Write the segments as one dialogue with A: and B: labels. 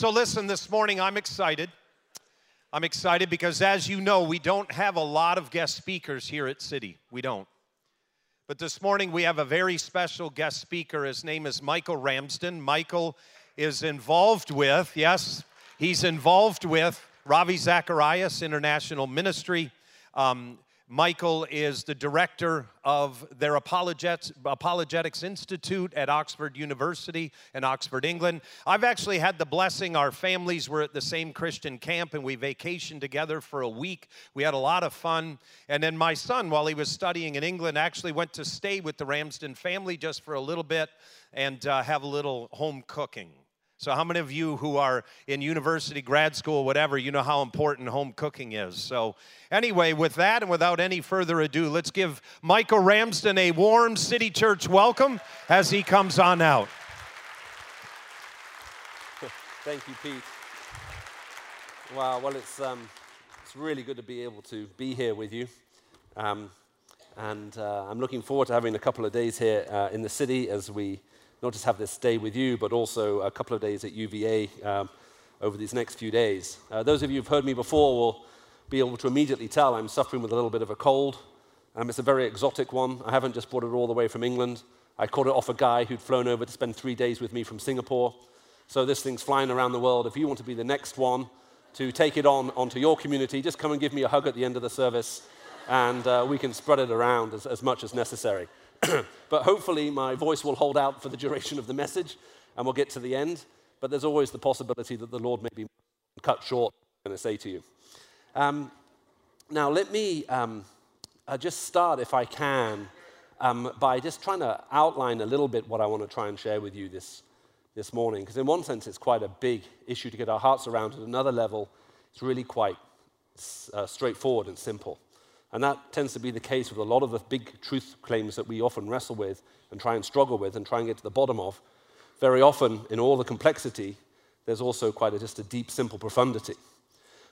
A: So, listen, this morning I'm excited. I'm excited because, as you know, we don't have a lot of guest speakers here at City. We don't. But this morning we have a very special guest speaker. His name is Michael Ramsden. Michael is involved with, yes, he's involved with Ravi Zacharias International Ministry. Um, Michael is the director of their Apologetics, Apologetics Institute at Oxford University in Oxford, England. I've actually had the blessing, our families were at the same Christian camp and we vacationed together for a week. We had a lot of fun. And then my son, while he was studying in England, actually went to stay with the Ramsden family just for a little bit and uh, have a little home cooking. So, how many of you who are in university, grad school, whatever, you know how important home cooking is? So, anyway, with that and without any further ado, let's give Michael Ramsden a warm City Church welcome as he comes on out.
B: Thank you, Pete. Wow, well, it's, um, it's really good to be able to be here with you. Um, and uh, I'm looking forward to having a couple of days here uh, in the city as we not just have this day with you, but also a couple of days at UVA um, over these next few days. Uh, those of you who've heard me before will be able to immediately tell I'm suffering with a little bit of a cold. Um, it's a very exotic one. I haven't just brought it all the way from England. I caught it off a guy who'd flown over to spend three days with me from Singapore. So this thing's flying around the world. If you want to be the next one to take it on onto your community, just come and give me a hug at the end of the service, and uh, we can spread it around as, as much as necessary. but hopefully, my voice will hold out for the duration of the message and we'll get to the end. But there's always the possibility that the Lord may be cut short, I'm going to say to you. Um, now, let me um, uh, just start, if I can, um, by just trying to outline a little bit what I want to try and share with you this, this morning. Because, in one sense, it's quite a big issue to get our hearts around. At another level, it's really quite uh, straightforward and simple. And that tends to be the case with a lot of the big truth claims that we often wrestle with and try and struggle with and try and get to the bottom of. Very often, in all the complexity, there's also quite a, just a deep, simple profundity.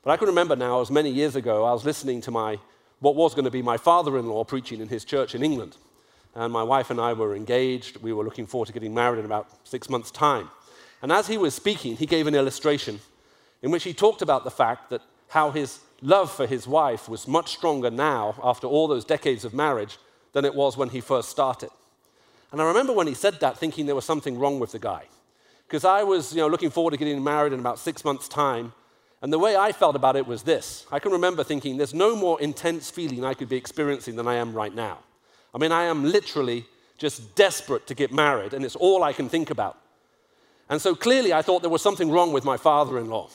B: But I can remember now, as many years ago, I was listening to my, what was going to be my father in law preaching in his church in England. And my wife and I were engaged. We were looking forward to getting married in about six months' time. And as he was speaking, he gave an illustration in which he talked about the fact that how his love for his wife was much stronger now, after all those decades of marriage, than it was when he first started. And I remember when he said that, thinking there was something wrong with the guy. Because I was you know, looking forward to getting married in about six months' time. And the way I felt about it was this I can remember thinking, there's no more intense feeling I could be experiencing than I am right now. I mean, I am literally just desperate to get married, and it's all I can think about. And so clearly, I thought there was something wrong with my father in law.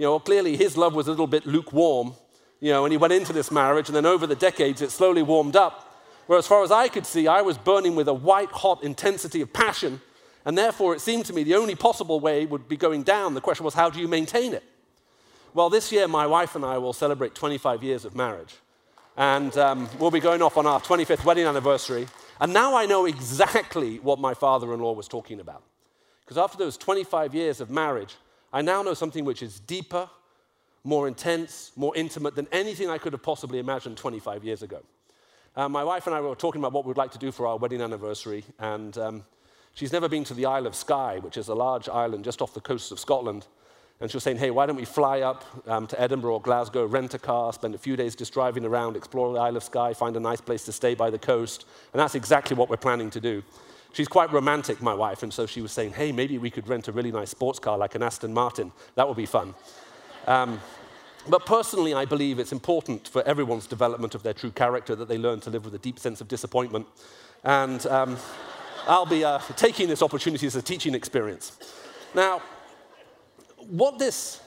B: You know, clearly his love was a little bit lukewarm, you know, and he went into this marriage, and then over the decades it slowly warmed up. Where, as far as I could see, I was burning with a white hot intensity of passion, and therefore it seemed to me the only possible way would be going down. The question was, how do you maintain it? Well, this year my wife and I will celebrate 25 years of marriage, and um, we'll be going off on our 25th wedding anniversary. And now I know exactly what my father in law was talking about. Because after those 25 years of marriage, I now know something which is deeper, more intense, more intimate than anything I could have possibly imagined 25 years ago. Uh, my wife and I were talking about what we'd like to do for our wedding anniversary, and um, she's never been to the Isle of Skye, which is a large island just off the coast of Scotland. And she was saying, hey, why don't we fly up um, to Edinburgh or Glasgow, rent a car, spend a few days just driving around, explore the Isle of Skye, find a nice place to stay by the coast. And that's exactly what we're planning to do. She's quite romantic, my wife, and so she was saying, hey, maybe we could rent a really nice sports car like an Aston Martin. That would be fun. Um, but personally, I believe it's important for everyone's development of their true character that they learn to live with a deep sense of disappointment. And um, I'll be uh, taking this opportunity as a teaching experience. Now, what this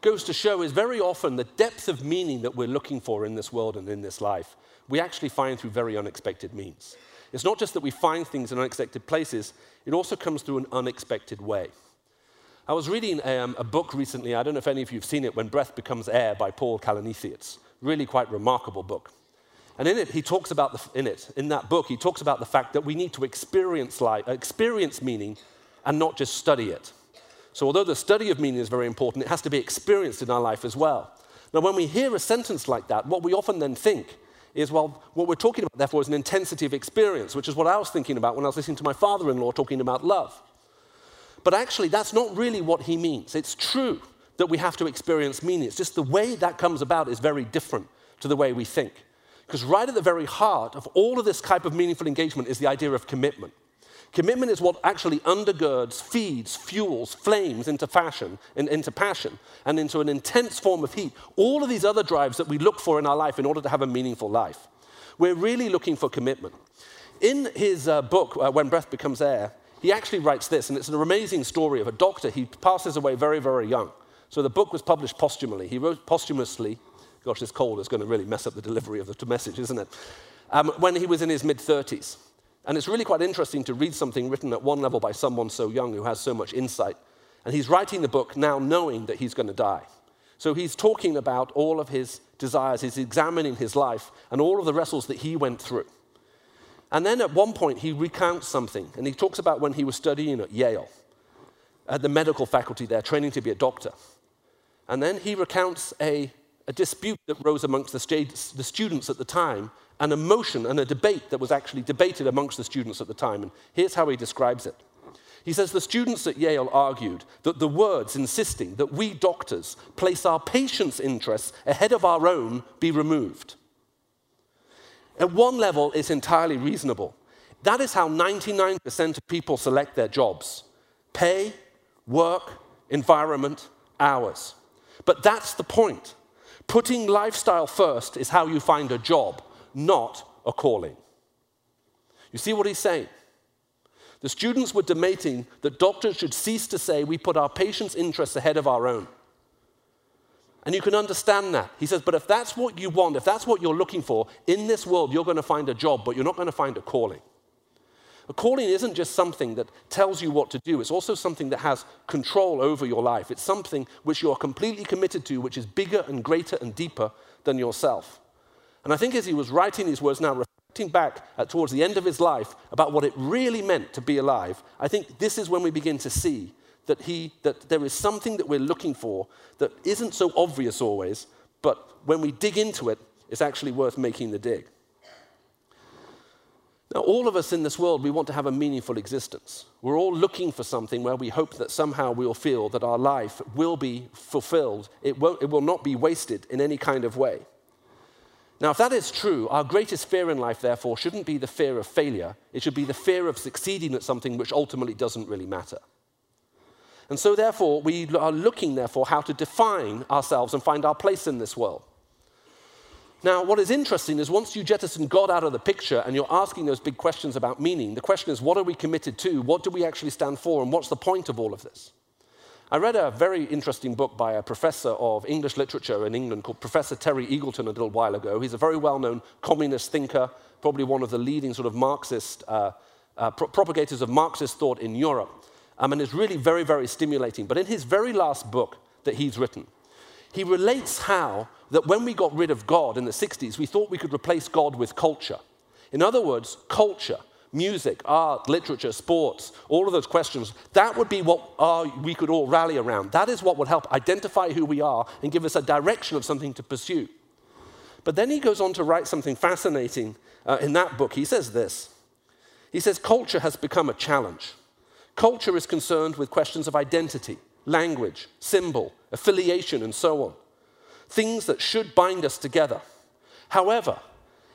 B: goes to show is very often the depth of meaning that we're looking for in this world and in this life, we actually find through very unexpected means. It's not just that we find things in unexpected places, it also comes through an unexpected way. I was reading um, a book recently, I don't know if any of you have seen it, When Breath Becomes Air by Paul Kalanithi. It's really quite remarkable book. And in it, he talks about, the, in it, in that book, he talks about the fact that we need to experience life, experience meaning and not just study it. So although the study of meaning is very important, it has to be experienced in our life as well. Now, when we hear a sentence like that, what we often then think is, well, what we're talking about, therefore, is an intensity of experience, which is what I was thinking about when I was listening to my father in law talking about love. But actually, that's not really what he means. It's true that we have to experience meaning. It's just the way that comes about is very different to the way we think. Because right at the very heart of all of this type of meaningful engagement is the idea of commitment. Commitment is what actually undergirds, feeds, fuels, flames into fashion, in, into passion, and into an intense form of heat. All of these other drives that we look for in our life in order to have a meaningful life. We're really looking for commitment. In his uh, book, uh, When Breath Becomes Air, he actually writes this, and it's an amazing story of a doctor. He passes away very, very young. So the book was published posthumously. He wrote posthumously. Gosh, this cold is going to really mess up the delivery of the message, isn't it? Um, when he was in his mid 30s. And it's really quite interesting to read something written at one level by someone so young who has so much insight. And he's writing the book now knowing that he's going to die. So he's talking about all of his desires, he's examining his life and all of the wrestles that he went through. And then at one point, he recounts something, and he talks about when he was studying at Yale, at the medical faculty there, training to be a doctor. And then he recounts a, a dispute that rose amongst the, the students at the time an emotion and a debate that was actually debated amongst the students at the time. And here's how he describes it. He says the students at Yale argued that the words insisting that we doctors place our patients' interests ahead of our own be removed. At one level, it's entirely reasonable. That is how 99% of people select their jobs pay, work, environment, hours. But that's the point. Putting lifestyle first is how you find a job, not a calling. You see what he's saying? The students were debating that doctors should cease to say we put our patients' interests ahead of our own. And you can understand that. He says, but if that's what you want, if that's what you're looking for, in this world you're going to find a job, but you're not going to find a calling. A calling isn't just something that tells you what to do, it's also something that has control over your life. It's something which you're completely committed to, which is bigger and greater and deeper than yourself. And I think as he was writing these words now, reflecting back at, towards the end of his life about what it really meant to be alive, I think this is when we begin to see that, he, that there is something that we're looking for that isn't so obvious always, but when we dig into it, it's actually worth making the dig. Now, all of us in this world, we want to have a meaningful existence. We're all looking for something where we hope that somehow we'll feel that our life will be fulfilled. It, won't, it will not be wasted in any kind of way. Now, if that is true, our greatest fear in life, therefore, shouldn't be the fear of failure. It should be the fear of succeeding at something which ultimately doesn't really matter. And so, therefore, we are looking, therefore, how to define ourselves and find our place in this world. Now, what is interesting is once you jettison God out of the picture and you're asking those big questions about meaning, the question is what are we committed to? What do we actually stand for? And what's the point of all of this? I read a very interesting book by a professor of English literature in England called Professor Terry Eagleton a little while ago. He's a very well known communist thinker, probably one of the leading sort of Marxist uh, uh, pro- propagators of Marxist thought in Europe. Um, and it's really very, very stimulating. But in his very last book that he's written, he relates how that when we got rid of God in the 60s, we thought we could replace God with culture. In other words, culture, music, art, literature, sports, all of those questions, that would be what uh, we could all rally around. That is what would help identify who we are and give us a direction of something to pursue. But then he goes on to write something fascinating uh, in that book. He says this He says, Culture has become a challenge. Culture is concerned with questions of identity language, symbol, affiliation, and so on. Things that should bind us together. However,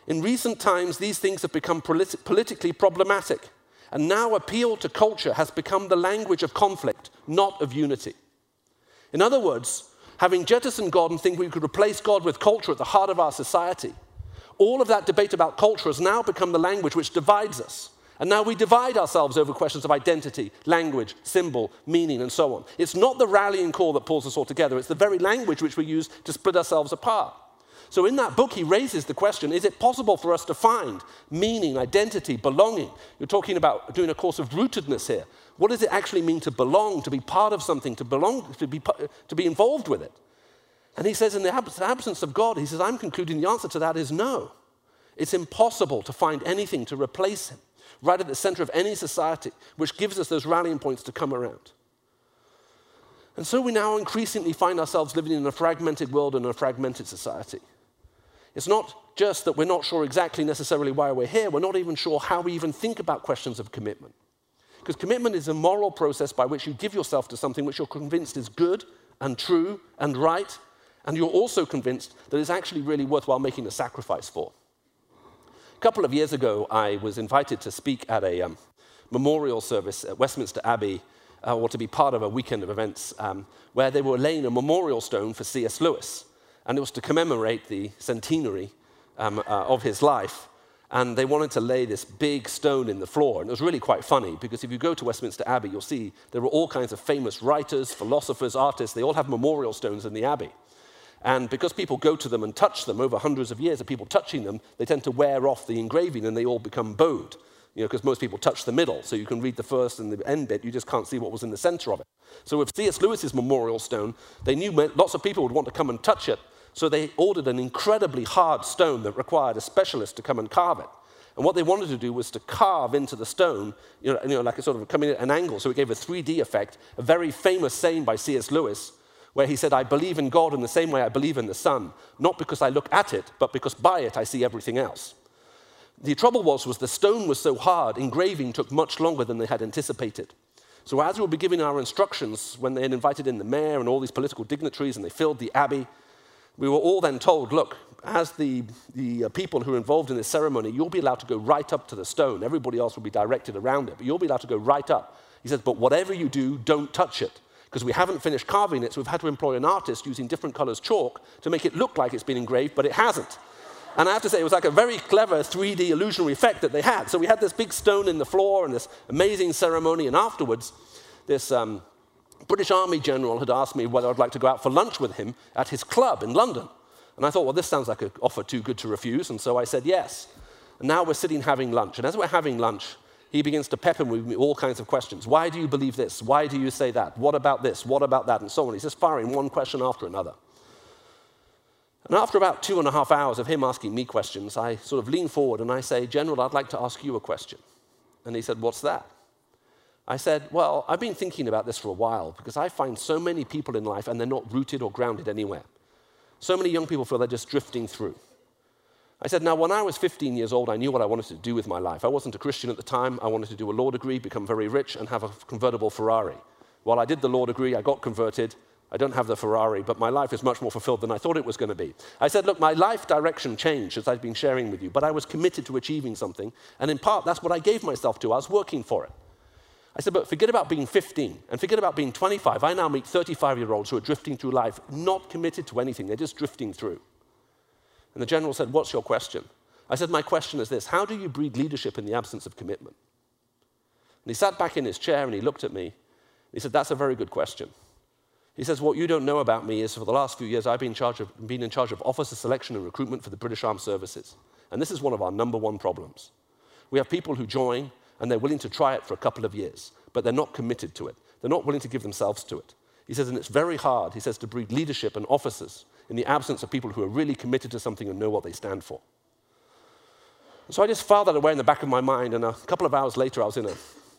B: in recent times, these things have become politi- politically problematic, and now appeal to culture has become the language of conflict, not of unity. In other words, having jettisoned God and think we could replace God with culture at the heart of our society, all of that debate about culture has now become the language which divides us. And now we divide ourselves over questions of identity, language, symbol, meaning, and so on. It's not the rallying call that pulls us all together, it's the very language which we use to split ourselves apart. So, in that book, he raises the question is it possible for us to find meaning, identity, belonging? You're talking about doing a course of rootedness here. What does it actually mean to belong, to be part of something, to belong, to be, to be involved with it? And he says, in the absence of God, he says, I'm concluding the answer to that is no. It's impossible to find anything to replace him right at the center of any society, which gives us those rallying points to come around. And so we now increasingly find ourselves living in a fragmented world and a fragmented society. It's not just that we're not sure exactly necessarily why we're here, we're not even sure how we even think about questions of commitment. Because commitment is a moral process by which you give yourself to something which you're convinced is good and true and right, and you're also convinced that it's actually really worthwhile making a sacrifice for. A couple of years ago, I was invited to speak at a um, memorial service at Westminster Abbey, uh, or to be part of a weekend of events, um, where they were laying a memorial stone for C.S. Lewis. And it was to commemorate the centenary um, uh, of his life and they wanted to lay this big stone in the floor. And it was really quite funny because if you go to Westminster Abbey, you'll see there were all kinds of famous writers, philosophers, artists. They all have memorial stones in the Abbey. And because people go to them and touch them over hundreds of years of people touching them, they tend to wear off the engraving and they all become bowed. You know, because most people touch the middle, so you can read the first and the end bit, you just can't see what was in the center of it. So with C.S. Lewis's memorial stone, they knew lots of people would want to come and touch it, so they ordered an incredibly hard stone that required a specialist to come and carve it. And what they wanted to do was to carve into the stone, you know, you know like a sort of coming at an angle, so it gave a 3D effect. A very famous saying by C.S. Lewis, where he said, I believe in God in the same way I believe in the sun, not because I look at it, but because by it I see everything else. The trouble was, was the stone was so hard, engraving took much longer than they had anticipated. So as we were giving our instructions, when they had invited in the mayor and all these political dignitaries and they filled the abbey, we were all then told, look, as the, the uh, people who are involved in this ceremony, you'll be allowed to go right up to the stone. Everybody else will be directed around it, but you'll be allowed to go right up. He says, but whatever you do, don't touch it. Because we haven't finished carving it, so we've had to employ an artist using different colors chalk to make it look like it's been engraved, but it hasn't. And I have to say, it was like a very clever 3D illusionary effect that they had. So we had this big stone in the floor and this amazing ceremony, and afterwards, this um, British Army general had asked me whether I'd like to go out for lunch with him at his club in London. And I thought, well, this sounds like an offer too good to refuse. And so I said yes. And now we're sitting having lunch. And as we're having lunch, he begins to pepper me with all kinds of questions. Why do you believe this? Why do you say that? What about this? What about that? And so on. He's just firing one question after another. And after about two and a half hours of him asking me questions, I sort of lean forward and I say, General, I'd like to ask you a question. And he said, What's that? I said, Well, I've been thinking about this for a while because I find so many people in life and they're not rooted or grounded anywhere. So many young people feel they're just drifting through. I said, Now, when I was 15 years old, I knew what I wanted to do with my life. I wasn't a Christian at the time. I wanted to do a law degree, become very rich, and have a convertible Ferrari. While I did the law degree, I got converted. I don't have the Ferrari, but my life is much more fulfilled than I thought it was going to be. I said, Look, my life direction changed as I've been sharing with you, but I was committed to achieving something. And in part, that's what I gave myself to. I was working for it. I said, but forget about being 15 and forget about being 25. I now meet 35 year olds who are drifting through life, not committed to anything, they're just drifting through. And the general said, What's your question? I said, My question is this How do you breed leadership in the absence of commitment? And he sat back in his chair and he looked at me. He said, That's a very good question. He says, What you don't know about me is for the last few years, I've been in charge of, been in charge of officer selection and recruitment for the British Armed Services. And this is one of our number one problems. We have people who join and they're willing to try it for a couple of years, but they're not committed to it. They're not willing to give themselves to it. He says, and it's very hard, he says, to breed leadership and officers in the absence of people who are really committed to something and know what they stand for. So I just filed that away in the back of my mind, and a couple of hours later, I was in a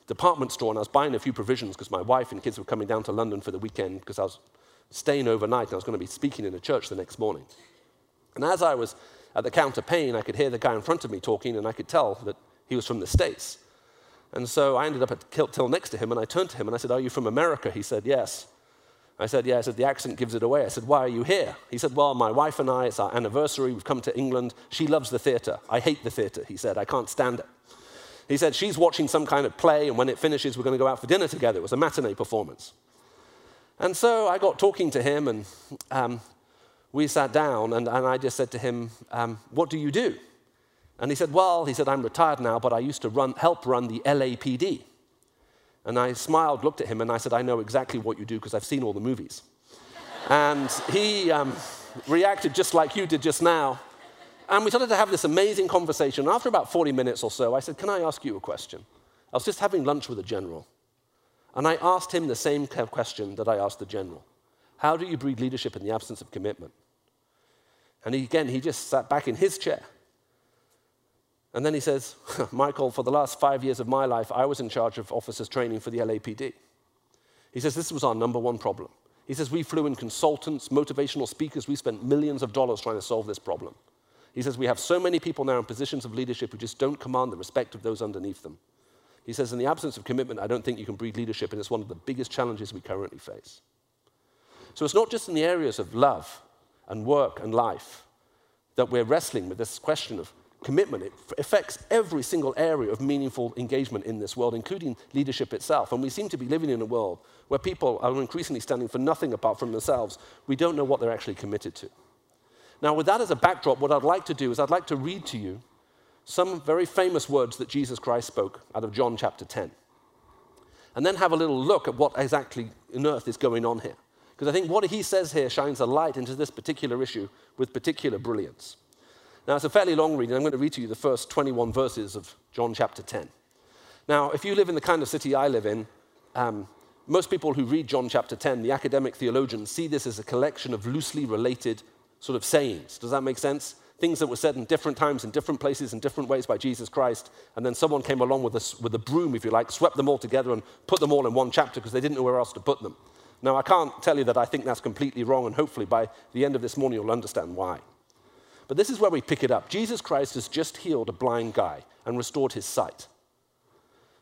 B: department store and I was buying a few provisions because my wife and kids were coming down to London for the weekend because I was staying overnight and I was going to be speaking in a church the next morning. And as I was at the counter paying, I could hear the guy in front of me talking, and I could tell that he was from the States. And so I ended up at Till next to him, and I turned to him and I said, Are you from America? He said, Yes. I said, Yeah. I said, The accent gives it away. I said, Why are you here? He said, Well, my wife and I, it's our anniversary. We've come to England. She loves the theater. I hate the theater, he said. I can't stand it. He said, She's watching some kind of play, and when it finishes, we're going to go out for dinner together. It was a matinee performance. And so I got talking to him, and um, we sat down, and, and, I just said to him, um, What do you do? And he said, Well, he said, I'm retired now, but I used to run, help run the LAPD. And I smiled, looked at him, and I said, I know exactly what you do because I've seen all the movies. and he um, reacted just like you did just now. And we started to have this amazing conversation. After about 40 minutes or so, I said, Can I ask you a question? I was just having lunch with a general. And I asked him the same question that I asked the general How do you breed leadership in the absence of commitment? And he, again, he just sat back in his chair and then he says, Michael, for the last five years of my life, I was in charge of officers training for the LAPD. He says, this was our number one problem. He says, we flew in consultants, motivational speakers, we spent millions of dollars trying to solve this problem. He says, we have so many people now in positions of leadership who just don't command the respect of those underneath them. He says, In the absence of commitment, I don't think you can breed leadership, and it's one of the biggest challenges we currently face. So it's not just in the areas of love and work and life that we're wrestling with this question of commitment. It affects every single area of meaningful engagement in this world, including leadership itself. And we seem to be living in a world where people are increasingly standing for nothing apart from themselves. We don't know what they're actually committed to. Now, with that as a backdrop, what I'd like to do is I'd like to read to you some very famous words that Jesus Christ spoke out of John chapter 10. And then have a little look at what exactly in earth is going on here. Because I think what he says here shines a light into this particular issue with particular brilliance. Now, it's a fairly long reading. I'm going to read to you the first 21 verses of John chapter 10. Now, if you live in the kind of city I live in, um, most people who read John chapter 10, the academic theologians, see this as a collection of loosely related sort of sayings. Does that make sense? Things that were said in different times, in different places, in different ways by Jesus Christ, and then someone came along with a, with a broom, if you like, swept them all together and put them all in one chapter because they didn't know where else to put them. Now, I can't tell you that I think that's completely wrong, and hopefully by the end of this morning you'll understand why. But this is where we pick it up. Jesus Christ has just healed a blind guy and restored his sight.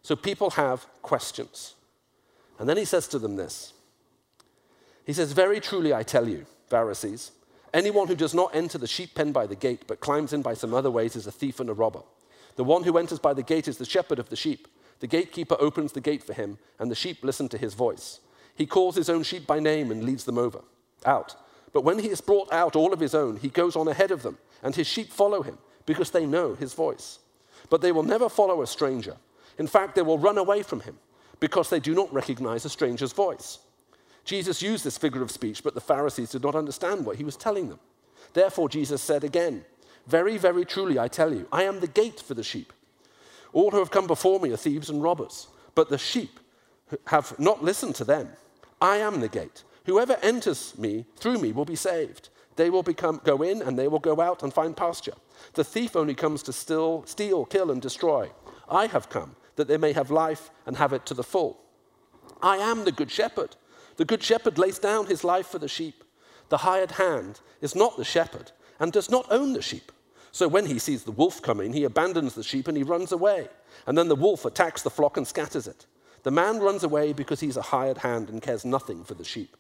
B: So people have questions. And then he says to them this He says, Very truly I tell you, Pharisees, anyone who does not enter the sheep pen by the gate, but climbs in by some other ways, is a thief and a robber. The one who enters by the gate is the shepherd of the sheep. The gatekeeper opens the gate for him, and the sheep listen to his voice. He calls his own sheep by name and leads them over, out. But when he has brought out all of his own, he goes on ahead of them, and his sheep follow him because they know his voice. But they will never follow a stranger. In fact, they will run away from him because they do not recognize a stranger's voice. Jesus used this figure of speech, but the Pharisees did not understand what he was telling them. Therefore, Jesus said again, Very, very truly, I tell you, I am the gate for the sheep. All who have come before me are thieves and robbers, but the sheep have not listened to them. I am the gate. Whoever enters me through me will be saved. They will become, go in and they will go out and find pasture. The thief only comes to steal, steal, kill, and destroy. I have come that they may have life and have it to the full. I am the good shepherd. The good shepherd lays down his life for the sheep. The hired hand is not the shepherd and does not own the sheep. So when he sees the wolf coming, he abandons the sheep and he runs away. And then the wolf attacks the flock and scatters it. The man runs away because he's a hired hand and cares nothing for the sheep.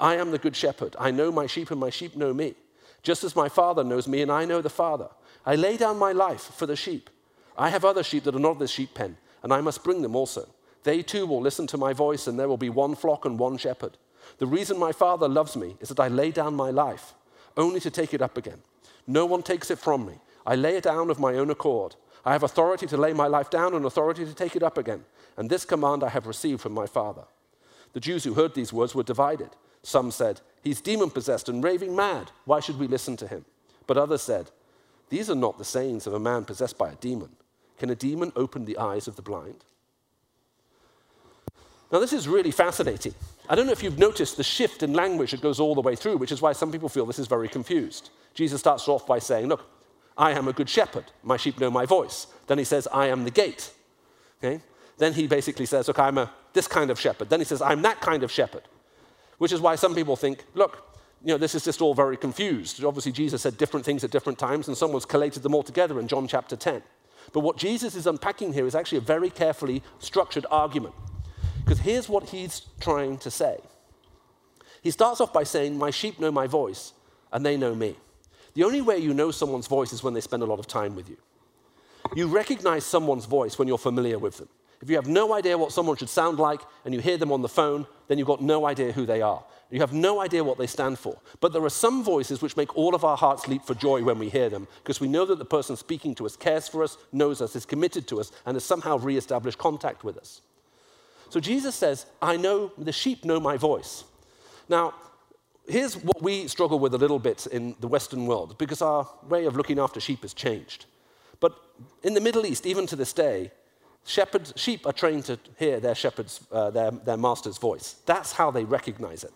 B: I am the good shepherd. I know my sheep, and my sheep know me. Just as my Father knows me, and I know the Father. I lay down my life for the sheep. I have other sheep that are not of this sheep pen, and I must bring them also. They too will listen to my voice, and there will be one flock and one shepherd. The reason my Father loves me is that I lay down my life, only to take it up again. No one takes it from me. I lay it down of my own accord. I have authority to lay my life down and authority to take it up again. And this command I have received from my Father. The Jews who heard these words were divided. Some said, He's demon possessed and raving mad. Why should we listen to him? But others said, These are not the sayings of a man possessed by a demon. Can a demon open the eyes of the blind? Now, this is really fascinating. I don't know if you've noticed the shift in language that goes all the way through, which is why some people feel this is very confused. Jesus starts off by saying, Look, I am a good shepherd. My sheep know my voice. Then he says, I am the gate. Okay? Then he basically says, Look, I'm a, this kind of shepherd. Then he says, I'm that kind of shepherd which is why some people think, look, you know, this is just all very confused. Obviously, Jesus said different things at different times, and someone's collated them all together in John chapter 10. But what Jesus is unpacking here is actually a very carefully structured argument. Because here's what he's trying to say. He starts off by saying, My sheep know my voice, and they know me. The only way you know someone's voice is when they spend a lot of time with you. You recognize someone's voice when you're familiar with them. If you have no idea what someone should sound like and you hear them on the phone, then you've got no idea who they are. You have no idea what they stand for. But there are some voices which make all of our hearts leap for joy when we hear them, because we know that the person speaking to us cares for us, knows us, is committed to us, and has somehow re-established contact with us. So Jesus says, I know, the sheep know my voice. Now, here's what we struggle with a little bit in the Western world, because our way of looking after sheep has changed. But in the Middle East, even to this day, Shepherds, sheep are trained to hear their shepherd's, uh, their, their master's voice. That's how they recognize it.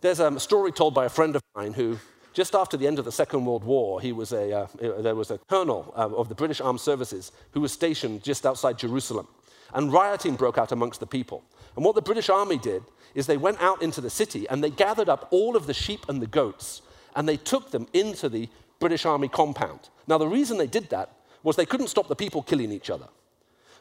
B: There's a story told by a friend of mine who, just after the end of the Second World War, he was a, uh, there was a colonel uh, of the British Armed Services who was stationed just outside Jerusalem. And rioting broke out amongst the people. And what the British Army did is they went out into the city and they gathered up all of the sheep and the goats and they took them into the British Army compound. Now, the reason they did that was they couldn't stop the people killing each other.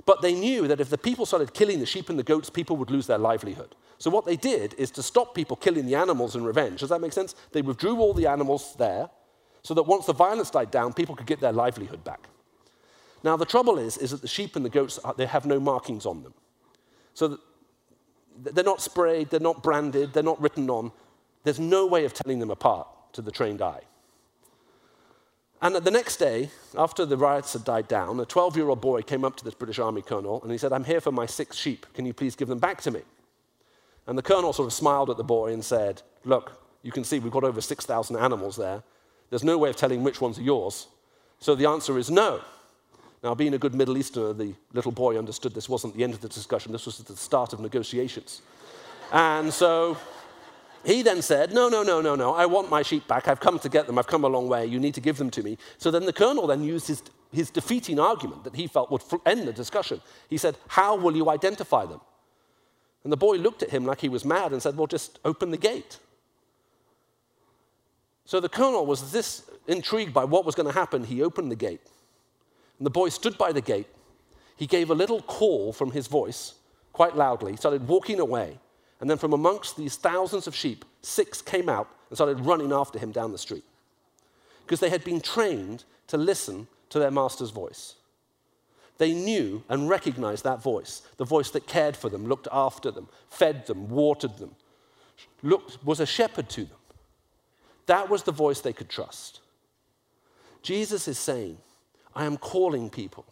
B: But they knew that if the people started killing the sheep and the goats, people would lose their livelihood. So what they did is to stop people killing the animals in revenge. Does that make sense? They withdrew all the animals there so that once the violence died down, people could get their livelihood back. Now the trouble is, is that the sheep and the goats, uh, they have no markings on them. So they're not sprayed, they're not branded, they're not written on. There's no way of telling them apart to the trained eye. And the next day, after the riots had died down, a 12 year old boy came up to this British Army colonel and he said, I'm here for my six sheep. Can you please give them back to me? And the colonel sort of smiled at the boy and said, Look, you can see we've got over 6,000 animals there. There's no way of telling which ones are yours. So the answer is no. Now, being a good Middle Easterner, the little boy understood this wasn't the end of the discussion, this was the start of negotiations. And so he then said, No, no, no, no, no, I want my sheep back. I've come to get them. I've come a long way. You need to give them to me. So then the colonel then used his, his defeating argument that he felt would end the discussion. He said, How will you identify them? And the boy looked at him like he was mad and said, Well, just open the gate. So the colonel was this intrigued by what was going to happen. He opened the gate. And the boy stood by the gate. He gave a little call from his voice, quite loudly, started walking away. And then from amongst these thousands of sheep, six came out and started running after him down the street. Because they had been trained to listen to their master's voice. They knew and recognized that voice, the voice that cared for them, looked after them, fed them, watered them, looked, was a shepherd to them. That was the voice they could trust. Jesus is saying, I am calling people,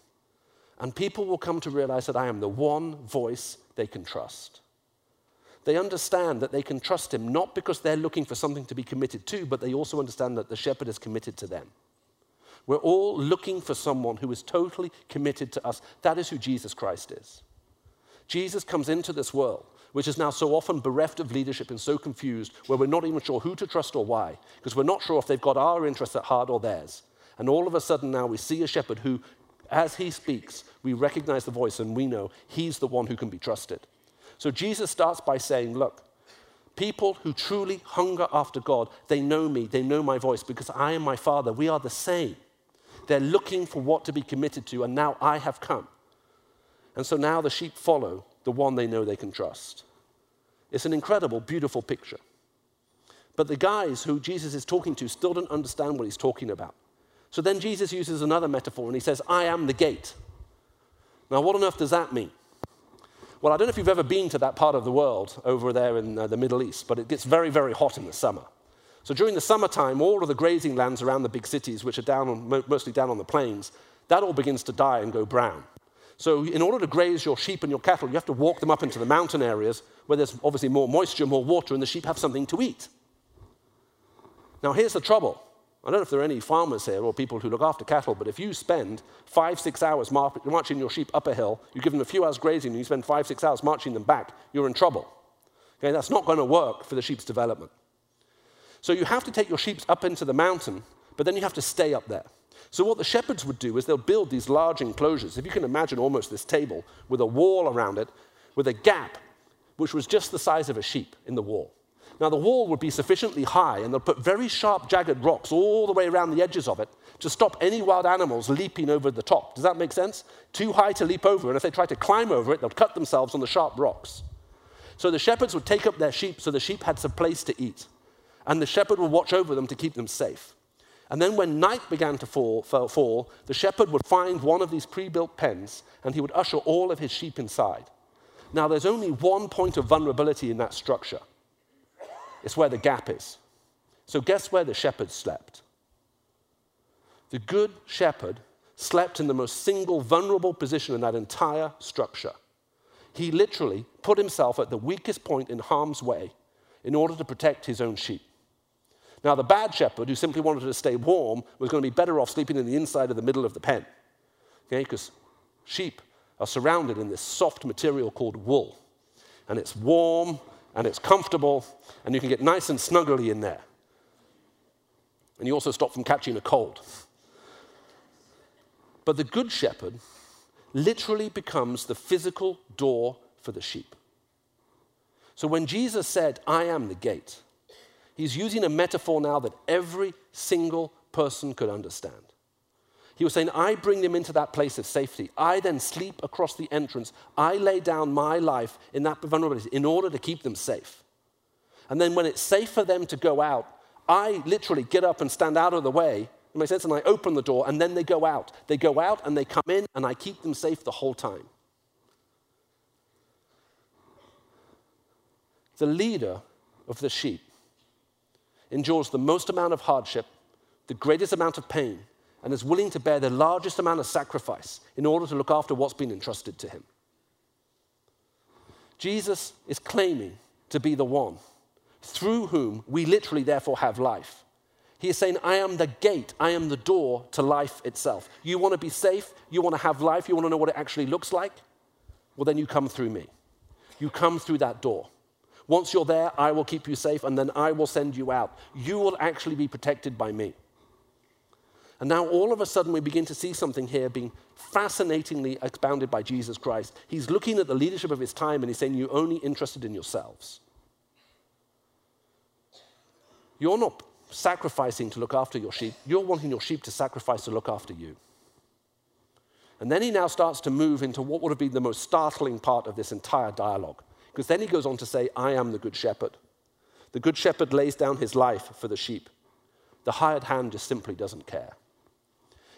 B: and people will come to realize that I am the one voice they can trust. They understand that they can trust him not because they're looking for something to be committed to, but they also understand that the shepherd is committed to them. We're all looking for someone who is totally committed to us. That is who Jesus Christ is. Jesus comes into this world, which is now so often bereft of leadership and so confused, where we're not even sure who to trust or why, because we're not sure if they've got our interests at heart or theirs. And all of a sudden now we see a shepherd who, as he speaks, we recognize the voice and we know he's the one who can be trusted. So Jesus starts by saying, Look, people who truly hunger after God, they know me, they know my voice because I am my Father. We are the same. They're looking for what to be committed to, and now I have come. And so now the sheep follow the one they know they can trust. It's an incredible, beautiful picture. But the guys who Jesus is talking to still don't understand what he's talking about. So then Jesus uses another metaphor and he says, I am the gate. Now, what on earth does that mean? Well, I don't know if you've ever been to that part of the world over there in uh, the Middle East, but it gets very, very hot in the summer. So during the summertime, all of the grazing lands around the big cities, which are down on, mostly down on the plains, that all begins to die and go brown. So in order to graze your sheep and your cattle, you have to walk them up into the mountain areas where there's obviously more moisture, more water, and the sheep have something to eat. Now here's the trouble. I don't know if there are any farmers here or people who look after cattle, but if you spend five, six hours marching your sheep up a hill, you give them a few hours grazing, and you spend five, six hours marching them back, you're in trouble. Okay, that's not going to work for the sheep's development. So you have to take your sheep up into the mountain, but then you have to stay up there. So what the shepherds would do is they'll build these large enclosures. If you can imagine almost this table with a wall around it, with a gap, which was just the size of a sheep in the wall. Now, the wall would be sufficiently high, and they'll put very sharp, jagged rocks all the way around the edges of it to stop any wild animals leaping over the top. Does that make sense? Too high to leap over, and if they try to climb over it, they'll cut themselves on the sharp rocks. So the shepherds would take up their sheep so the sheep had some place to eat, and the shepherd would watch over them to keep them safe. And then when night began to fall, fall the shepherd would find one of these pre built pens and he would usher all of his sheep inside. Now, there's only one point of vulnerability in that structure it's where the gap is. So, guess where the shepherd slept? The good shepherd slept in the most single vulnerable position in that entire structure. He literally put himself at the weakest point in harm's way in order to protect his own sheep. Now, the bad shepherd, who simply wanted to stay warm, was going to be better off sleeping in the inside of the middle of the pen. Okay, because sheep are surrounded in this soft material called wool. And it's warm and it's comfortable, and you can get nice and snuggly in there. And you also stop from catching a cold. But the Good Shepherd literally becomes the physical door for the sheep. So when Jesus said, I am the gate, he's using a metaphor now that every single person could understand. He was saying, I bring them into that place of safety. I then sleep across the entrance. I lay down my life in that vulnerability in order to keep them safe. And then when it's safe for them to go out, I literally get up and stand out of the way. It makes sense? And I open the door and then they go out. They go out and they come in and I keep them safe the whole time. The leader of the sheep endures the most amount of hardship, the greatest amount of pain, and is willing to bear the largest amount of sacrifice in order to look after what's been entrusted to him. Jesus is claiming to be the one through whom we literally therefore have life. He is saying, I am the gate, I am the door to life itself. You want to be safe, you want to have life, you want to know what it actually looks like? Well, then you come through me. You come through that door. Once you're there, I will keep you safe, and then I will send you out. You will actually be protected by me. And now all of a sudden we begin to see something here being fascinatingly expounded by Jesus Christ. He's looking at the leadership of his time and he's saying, You're only interested in yourselves. You're not sacrificing to look after your sheep, you're wanting your sheep to sacrifice to look after you. And then he now starts to move into what would have been the most startling part of this entire dialogue. Because then he goes on to say, I am the good shepherd. The good shepherd lays down his life for the sheep. The hired hand just simply doesn't care.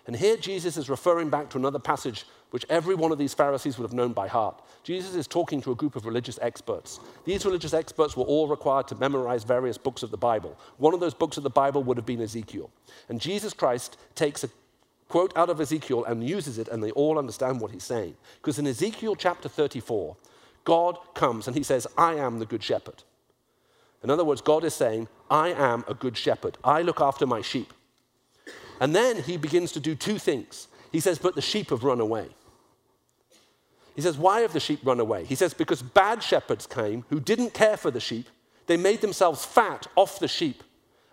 B: And here Jesus is referring back to another passage which every one of these Pharisees would have known by heart. Jesus is talking to a group of religious experts. These religious experts were all required to memorize various books of the Bible. One of those books of the Bible would have been Ezekiel. And Jesus Christ takes a quote out of Ezekiel and uses it, and they all understand what he's saying. Because in Ezekiel chapter 34, God comes and he says, I am the good shepherd. In other words, God is saying, I am a good shepherd. I look after my sheep. And then he begins to do two things. He says, But the sheep have run away. He says, Why have the sheep run away? He says, Because bad shepherds came who didn't care for the sheep. They made themselves fat off the sheep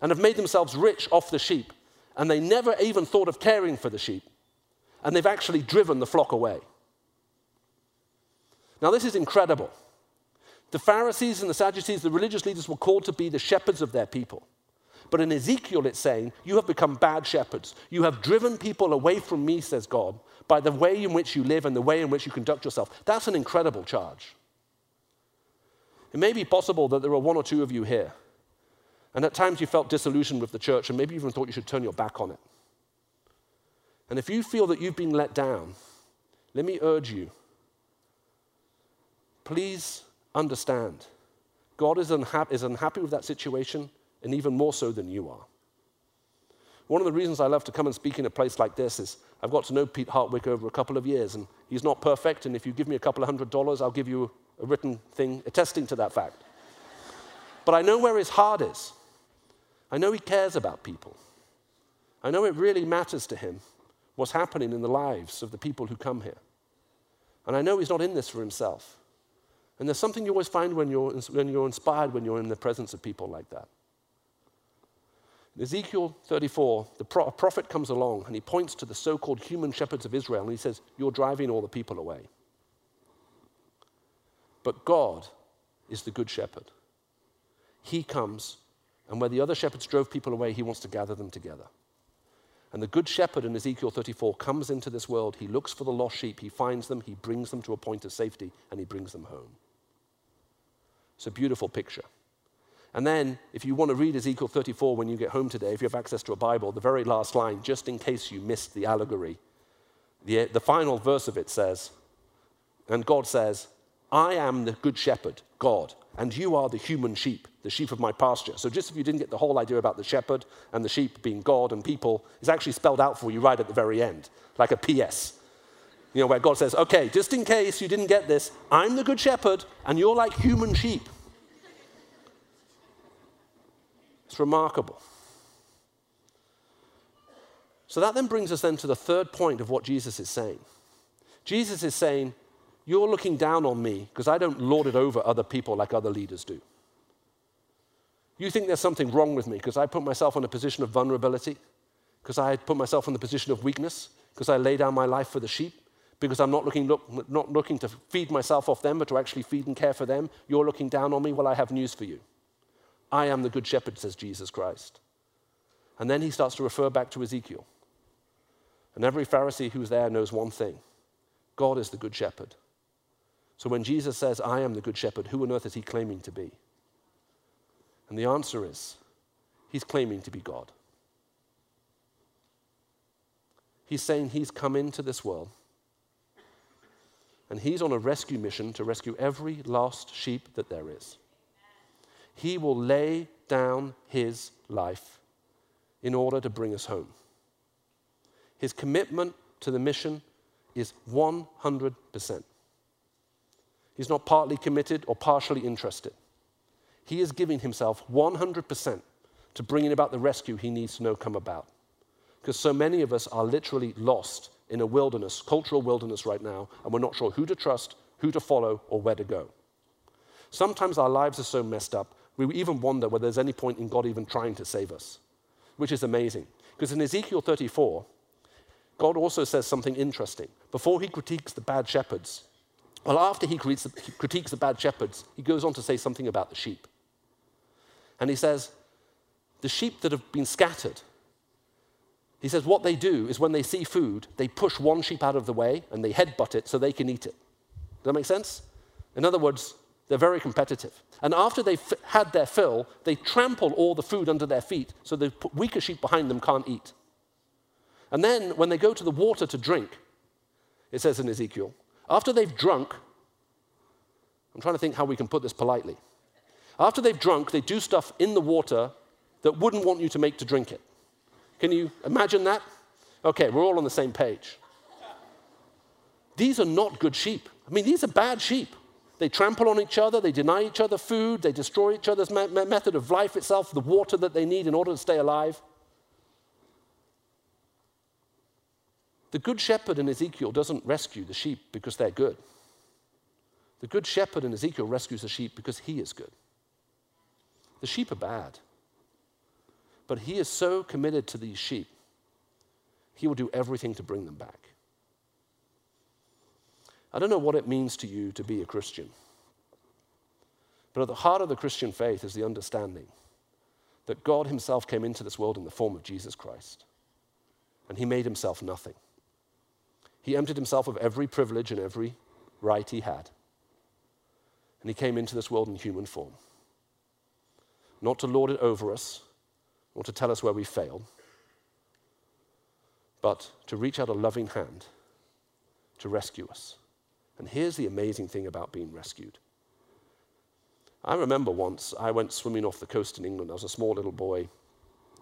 B: and have made themselves rich off the sheep. And they never even thought of caring for the sheep. And they've actually driven the flock away. Now, this is incredible. The Pharisees and the Sadducees, the religious leaders, were called to be the shepherds of their people. But in Ezekiel, it's saying, You have become bad shepherds. You have driven people away from me, says God, by the way in which you live and the way in which you conduct yourself. That's an incredible charge. It may be possible that there are one or two of you here, and at times you felt disillusioned with the church, and maybe even thought you should turn your back on it. And if you feel that you've been let down, let me urge you please understand God is, unha- is unhappy with that situation and even more so than you are. One of the reasons I love to come and speak in a place like this is I've got to know Pete Hartwick over a couple of years, and he's not perfect, and if you give me a couple of hundred dollars, I'll give you a written thing attesting to that fact. But I know where his heart is. I know he cares about people. I know it really matters to him what's happening in the lives of the people who come here. And I know he's not in this for himself. And there's something you always find when you're, when you're inspired when you're in the presence of people like that. Ezekiel 34, the pro- prophet comes along and he points to the so called human shepherds of Israel and he says, You're driving all the people away. But God is the good shepherd. He comes, and where the other shepherds drove people away, he wants to gather them together. And the good shepherd in Ezekiel 34 comes into this world. He looks for the lost sheep, he finds them, he brings them to a point of safety, and he brings them home. It's a beautiful picture. And then, if you want to read Ezekiel 34 when you get home today, if you have access to a Bible, the very last line, just in case you missed the allegory, the, the final verse of it says, and God says, I am the good shepherd, God, and you are the human sheep, the sheep of my pasture. So, just if you didn't get the whole idea about the shepherd and the sheep being God and people, it's actually spelled out for you right at the very end, like a PS. You know, where God says, okay, just in case you didn't get this, I'm the good shepherd, and you're like human sheep. It's remarkable. So that then brings us then to the third point of what Jesus is saying. Jesus is saying, You're looking down on me because I don't lord it over other people like other leaders do. You think there's something wrong with me because I put myself in a position of vulnerability, because I put myself in the position of weakness, because I lay down my life for the sheep, because I'm not looking, look, not looking to feed myself off them, but to actually feed and care for them. You're looking down on me. Well, I have news for you. I am the good shepherd, says Jesus Christ. And then he starts to refer back to Ezekiel. And every Pharisee who's there knows one thing God is the good shepherd. So when Jesus says, I am the good shepherd, who on earth is he claiming to be? And the answer is, he's claiming to be God. He's saying he's come into this world and he's on a rescue mission to rescue every lost sheep that there is. He will lay down his life in order to bring us home. His commitment to the mission is 100%. He's not partly committed or partially interested. He is giving himself 100% to bringing about the rescue he needs to know come about. Because so many of us are literally lost in a wilderness, cultural wilderness right now, and we're not sure who to trust, who to follow, or where to go. Sometimes our lives are so messed up, we even wonder whether there's any point in God even trying to save us, which is amazing. Because in Ezekiel 34, God also says something interesting. Before he critiques the bad shepherds, well, after he critiques the bad shepherds, he goes on to say something about the sheep. And he says, The sheep that have been scattered, he says, what they do is when they see food, they push one sheep out of the way and they headbutt it so they can eat it. Does that make sense? In other words, they're very competitive. And after they've had their fill, they trample all the food under their feet so the weaker sheep behind them can't eat. And then when they go to the water to drink, it says in Ezekiel, after they've drunk, I'm trying to think how we can put this politely. After they've drunk, they do stuff in the water that wouldn't want you to make to drink it. Can you imagine that? Okay, we're all on the same page. These are not good sheep. I mean, these are bad sheep. They trample on each other, they deny each other food, they destroy each other's me- method of life itself, the water that they need in order to stay alive. The good shepherd in Ezekiel doesn't rescue the sheep because they're good. The good shepherd in Ezekiel rescues the sheep because he is good. The sheep are bad. But he is so committed to these sheep, he will do everything to bring them back. I don't know what it means to you to be a Christian. But at the heart of the Christian faith is the understanding that God Himself came into this world in the form of Jesus Christ. And He made Himself nothing. He emptied Himself of every privilege and every right He had. And He came into this world in human form. Not to lord it over us, or to tell us where we failed, but to reach out a loving hand to rescue us. And here's the amazing thing about being rescued. I remember once I went swimming off the coast in England. I was a small little boy.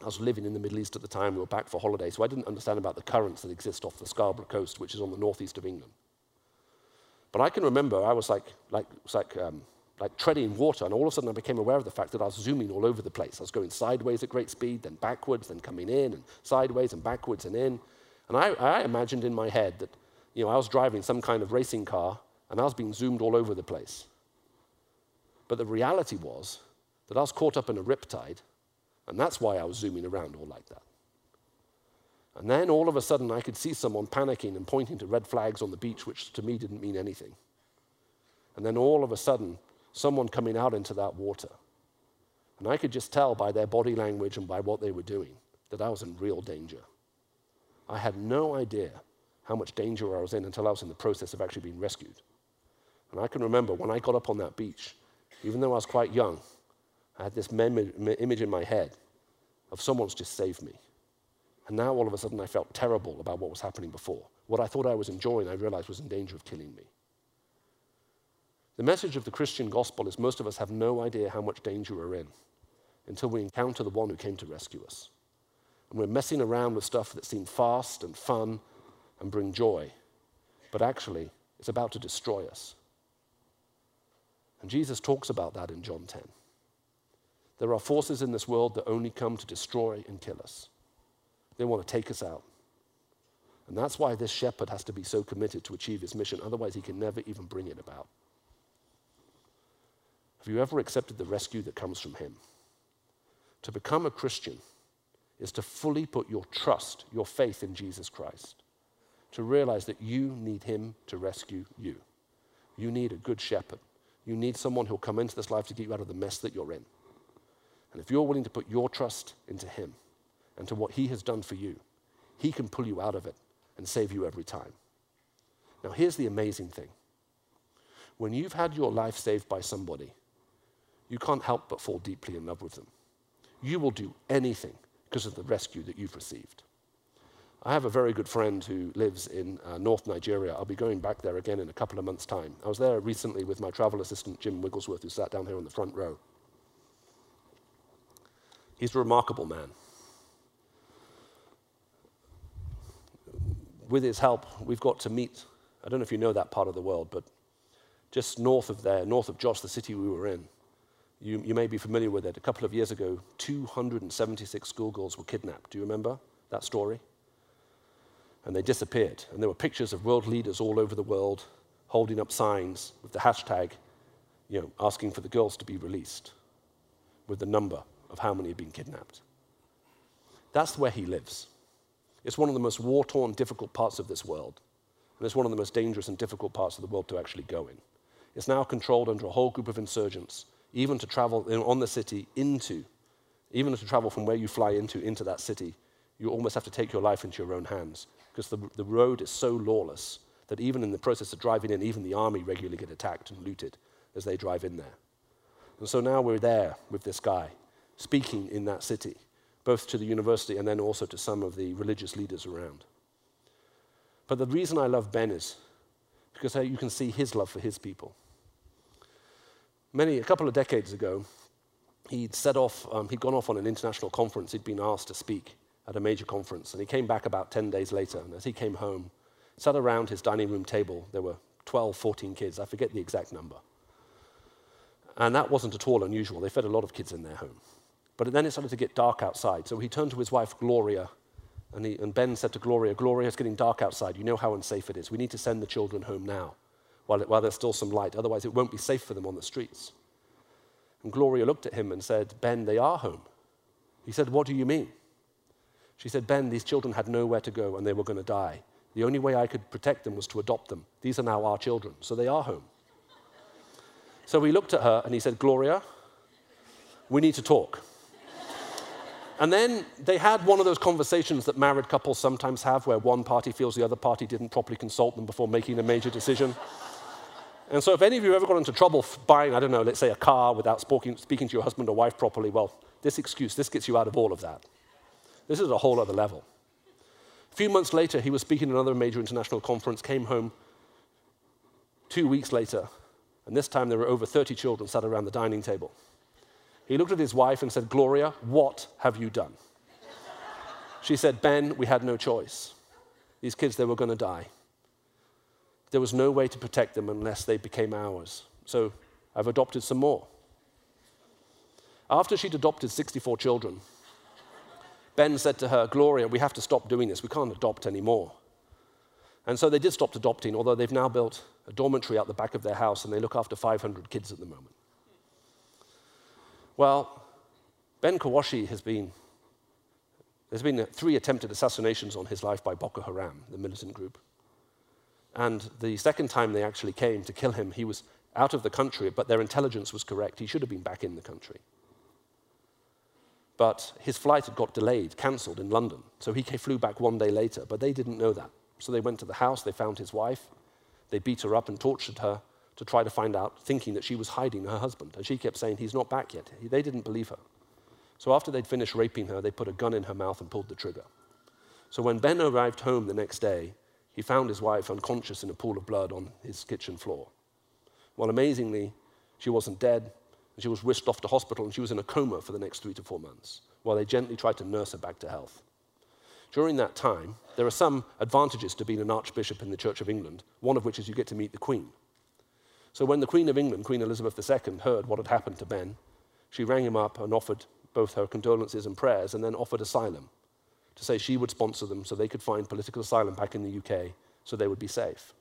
B: I was living in the Middle East at the time. We were back for holiday, so I didn't understand about the currents that exist off the Scarborough coast, which is on the northeast of England. But I can remember I was like, like, was like um, like treading water, and all of a sudden I became aware of the fact that I was zooming all over the place. I was going sideways at great speed, then backwards, then coming in, and sideways and backwards and in. And I, I imagined in my head that you know, I was driving some kind of racing car, and I was being zoomed all over the place. But the reality was that I was caught up in a riptide, and that's why I was zooming around all like that. And then all of a sudden, I could see someone panicking and pointing to red flags on the beach, which to me didn't mean anything. And then all of a sudden, someone coming out into that water. And I could just tell by their body language and by what they were doing that I was in real danger. I had no idea how much danger I was in until I was in the process of actually being rescued. And I can remember when I got up on that beach, even though I was quite young, I had this mem- image in my head of someone's just saved me. And now all of a sudden I felt terrible about what was happening before. What I thought I was enjoying, I realized was in danger of killing me. The message of the Christian gospel is most of us have no idea how much danger we're in until we encounter the one who came to rescue us. And we're messing around with stuff that seemed fast and fun and bring joy, but actually it's about to destroy us. And Jesus talks about that in John 10. There are forces in this world that only come to destroy and kill us. They want to take us out. And that's why this shepherd has to be so committed to achieve his mission, otherwise, he can never even bring it about. Have you ever accepted the rescue that comes from Him? To become a Christian is to fully put your trust, your faith in Jesus Christ. To realize that you need Him to rescue you. You need a good shepherd. You need someone who'll come into this life to get you out of the mess that you're in. And if you're willing to put your trust into Him and to what He has done for you, He can pull you out of it and save you every time. Now, here's the amazing thing when you've had your life saved by somebody, you can't help but fall deeply in love with them. You will do anything because of the rescue that you've received. I have a very good friend who lives in uh, North Nigeria. I'll be going back there again in a couple of months' time. I was there recently with my travel assistant, Jim Wigglesworth, who sat down here on the front row. He's a remarkable man. With his help, we've got to meet, I don't know if you know that part of the world, but just north of there, north of Jos, the city we were in, you, you may be familiar with it. A couple of years ago, 276 schoolgirls were kidnapped. Do you remember that story? And they disappeared. And there were pictures of world leaders all over the world holding up signs with the hashtag, you know, asking for the girls to be released with the number of how many had been kidnapped. That's where he lives. It's one of the most war torn, difficult parts of this world. And it's one of the most dangerous and difficult parts of the world to actually go in. It's now controlled under a whole group of insurgents, even to travel on the city into, even to travel from where you fly into, into that city, you almost have to take your life into your own hands because the, the road is so lawless that even in the process of driving in, even the army regularly get attacked and looted as they drive in there. And so now we're there with this guy speaking in that city, both to the university and then also to some of the religious leaders around. But the reason I love Ben is because you can see his love for his people. Many, a couple of decades ago, he'd set off, um, he'd gone off on an international conference, he'd been asked to speak at a major conference. And he came back about 10 days later. And as he came home, sat around his dining room table, there were 12, 14 kids. I forget the exact number. And that wasn't at all unusual. They fed a lot of kids in their home. But then it started to get dark outside. So he turned to his wife, Gloria, and, he, and Ben said to Gloria, Gloria, it's getting dark outside. You know how unsafe it is. We need to send the children home now while, it, while there's still some light. Otherwise, it won't be safe for them on the streets. And Gloria looked at him and said, Ben, they are home. He said, What do you mean? She said, Ben, these children had nowhere to go and they were going to die. The only way I could protect them was to adopt them. These are now our children, so they are home. So we looked at her and he said, Gloria, we need to talk. and then they had one of those conversations that married couples sometimes have where one party feels the other party didn't properly consult them before making a major decision. and so if any of you ever got into trouble buying, I don't know, let's say a car without speaking, speaking to your husband or wife properly, well, this excuse, this gets you out of all of that. This is a whole other level. A few months later, he was speaking at another major international conference, came home two weeks later, and this time there were over 30 children sat around the dining table. He looked at his wife and said, Gloria, what have you done? she said, Ben, we had no choice. These kids, they were going to die. There was no way to protect them unless they became ours. So I've adopted some more. After she'd adopted 64 children, Ben said to her, Gloria, we have to stop doing this. We can't adopt anymore. And so they did stop adopting, although they've now built a dormitory out the back of their house and they look after 500 kids at the moment. Well, Ben Kwashi has been, there's been three attempted assassinations on his life by Boko Haram, the militant group. And the second time they actually came to kill him, he was out of the country, but their intelligence was correct. He should have been back in the country. But his flight had got delayed, cancelled in London. So he flew back one day later, but they didn't know that. So they went to the house, they found his wife, they beat her up and tortured her to try to find out, thinking that she was hiding her husband. And she kept saying, He's not back yet. They didn't believe her. So after they'd finished raping her, they put a gun in her mouth and pulled the trigger. So when Ben arrived home the next day, he found his wife unconscious in a pool of blood on his kitchen floor. Well, amazingly, she wasn't dead. She was whisked off to hospital and she was in a coma for the next three to four months while they gently tried to nurse her back to health. During that time, there are some advantages to being an archbishop in the Church of England, one of which is you get to meet the Queen. So when the Queen of England, Queen Elizabeth II, heard what had happened to Ben, she rang him up and offered both her condolences and prayers and then offered asylum to say she would sponsor them so they could find political asylum back in the UK so they would be safe.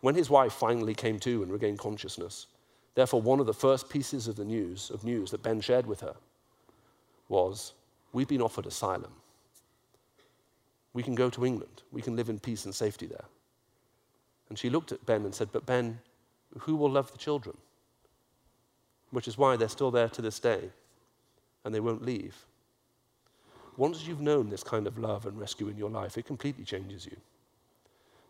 B: When his wife finally came to and regained consciousness, Therefore, one of the first pieces of the news of news that Ben shared with her was, "We've been offered asylum. We can go to England. We can live in peace and safety there." And she looked at Ben and said, "But Ben, who will love the children?" Which is why they're still there to this day, and they won't leave. once you've known this kind of love and rescue in your life, it completely changes you.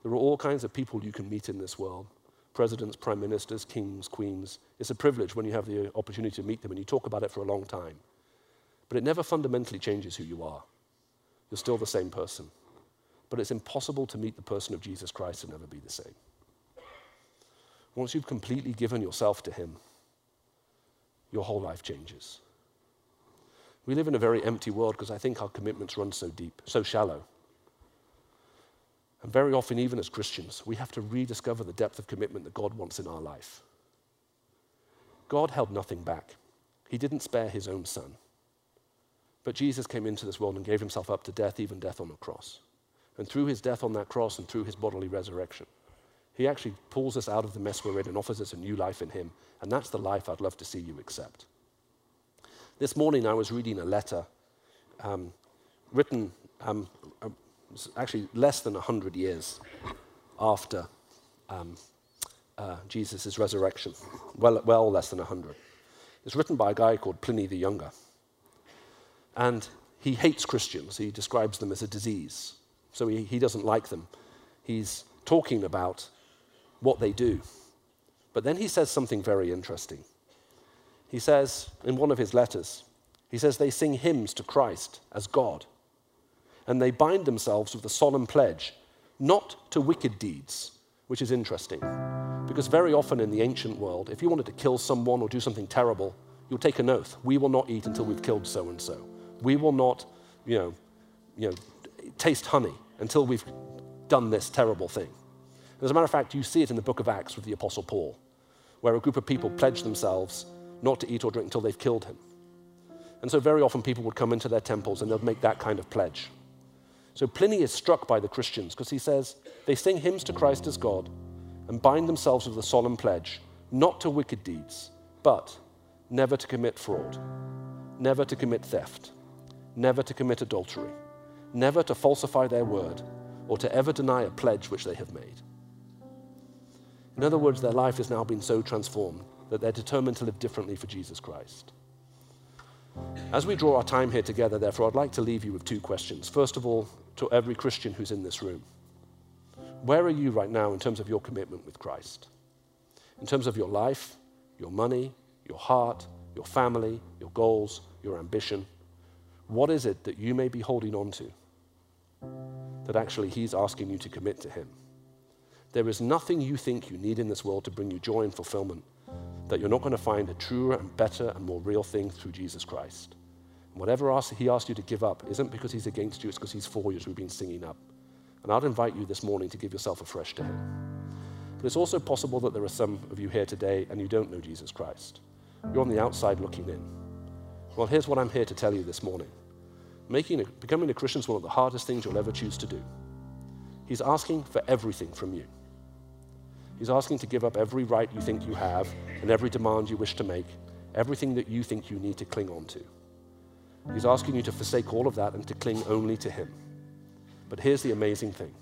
B: There are all kinds of people you can meet in this world presidents, prime ministers, kings, queens. It's a privilege when you have the opportunity to meet them and you talk about it for a long time. But it never fundamentally changes who you are. You're still the same person. But it's impossible to meet the person of Jesus Christ and never be the same. Once you've completely given yourself to Him, your whole life changes. We live in a very empty world because I think our commitments run so deep, so shallow. And very often, even as Christians, we have to rediscover the depth of commitment that God wants in our life. God held nothing back, He didn't spare His own Son. But Jesus came into this world and gave Himself up to death, even death on a cross. And through His death on that cross and through His bodily resurrection, He actually pulls us out of the mess we're in and offers us a new life in Him. And that's the life I'd love to see you accept. This morning, I was reading a letter um, written um, actually less than 100 years after um, uh, Jesus' resurrection, well, well less than 100. It's written by a guy called Pliny the Younger. And he hates Christians. He describes them as a disease. So he, he doesn't like them. He's talking about what they do. But then he says something very interesting. He says in one of his letters, he says they sing hymns to Christ as God and they bind themselves with a solemn pledge not to wicked deeds, which is interesting. Because very often in the ancient world, if you wanted to kill someone or do something terrible, you'll take an oath. We will not eat until we've killed so and so. We will not, you know, you know, taste honey until we've done this terrible thing. As a matter of fact, you see it in the book of Acts with the Apostle Paul, where a group of people pledge themselves not to eat or drink until they've killed him. And so very often people would come into their temples and they'd make that kind of pledge. So Pliny is struck by the Christians because he says they sing hymns to Christ as God and bind themselves with a solemn pledge, not to wicked deeds, but never to commit fraud, never to commit theft, never to commit adultery, never to falsify their word, or to ever deny a pledge which they have made. In other words, their life has now been so transformed that they're determined to live differently for Jesus Christ. As we draw our time here together, therefore, I'd like to leave you with two questions. First of all, to every Christian who's in this room Where are you right now in terms of your commitment with Christ? In terms of your life, your money, your heart, your family, your goals, your ambition? What is it that you may be holding on to that actually He's asking you to commit to Him? There is nothing you think you need in this world to bring you joy and fulfillment that you're not going to find a truer and better and more real thing through Jesus Christ. Whatever he asks you to give up isn't because he's against you, it's because he's for you, as we've been singing up. And I'd invite you this morning to give yourself afresh to him. But it's also possible that there are some of you here today and you don't know Jesus Christ. You're on the outside looking in. Well, here's what I'm here to tell you this morning. Making a, becoming a Christian is one of the hardest things you'll ever choose to do. He's asking for everything from you. He's asking to give up every right you think you have and every demand you wish to make, everything that you think you need to cling on to. He's asking you to forsake all of that and to cling only to Him. But here's the amazing thing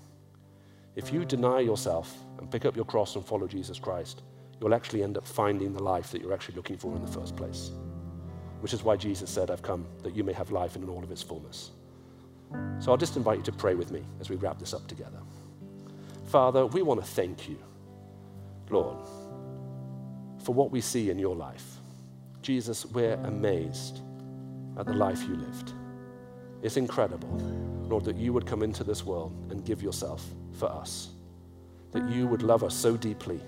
B: if you deny yourself and pick up your cross and follow Jesus Christ, you'll actually end up finding the life that you're actually looking for in the first place. Which is why Jesus said, I've come that you may have life in all of its fullness. So I'll just invite you to pray with me as we wrap this up together. Father, we want to thank you Lord, for what we see in your life. Jesus, we're amazed at the life you lived. It's incredible, Lord, that you would come into this world and give yourself for us. That you would love us so deeply,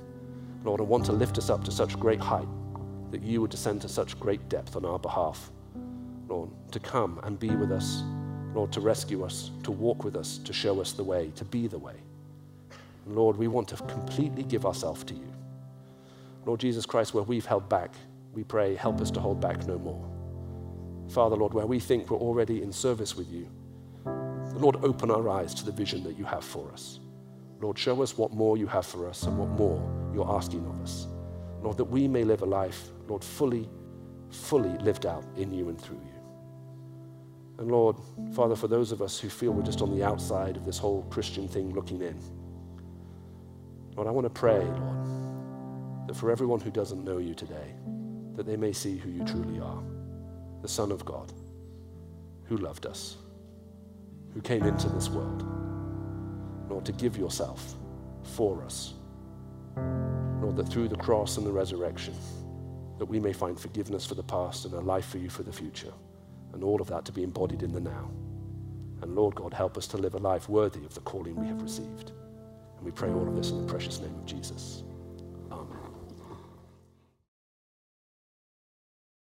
B: Lord, and want to lift us up to such great height, that you would descend to such great depth on our behalf, Lord, to come and be with us, Lord, to rescue us, to walk with us, to show us the way, to be the way. Lord, we want to completely give ourselves to you. Lord Jesus Christ, where we've held back, we pray, help us to hold back no more. Father, Lord, where we think we're already in service with you, Lord, open our eyes to the vision that you have for us. Lord, show us what more you have for us and what more you're asking of us. Lord, that we may live a life, Lord, fully, fully lived out in you and through you. And Lord, Father, for those of us who feel we're just on the outside of this whole Christian thing looking in, Lord, I want to pray, Lord, that for everyone who doesn't know you today, that they may see who you truly are the Son of God, who loved us, who came into this world, Lord, to give yourself for us. Lord, that through the cross and the resurrection, that we may find forgiveness for the past and a life for you for the future, and all of that to be embodied in the now. And Lord God, help us to live a life worthy of the calling we have received. And we pray all of this in the precious name of Jesus.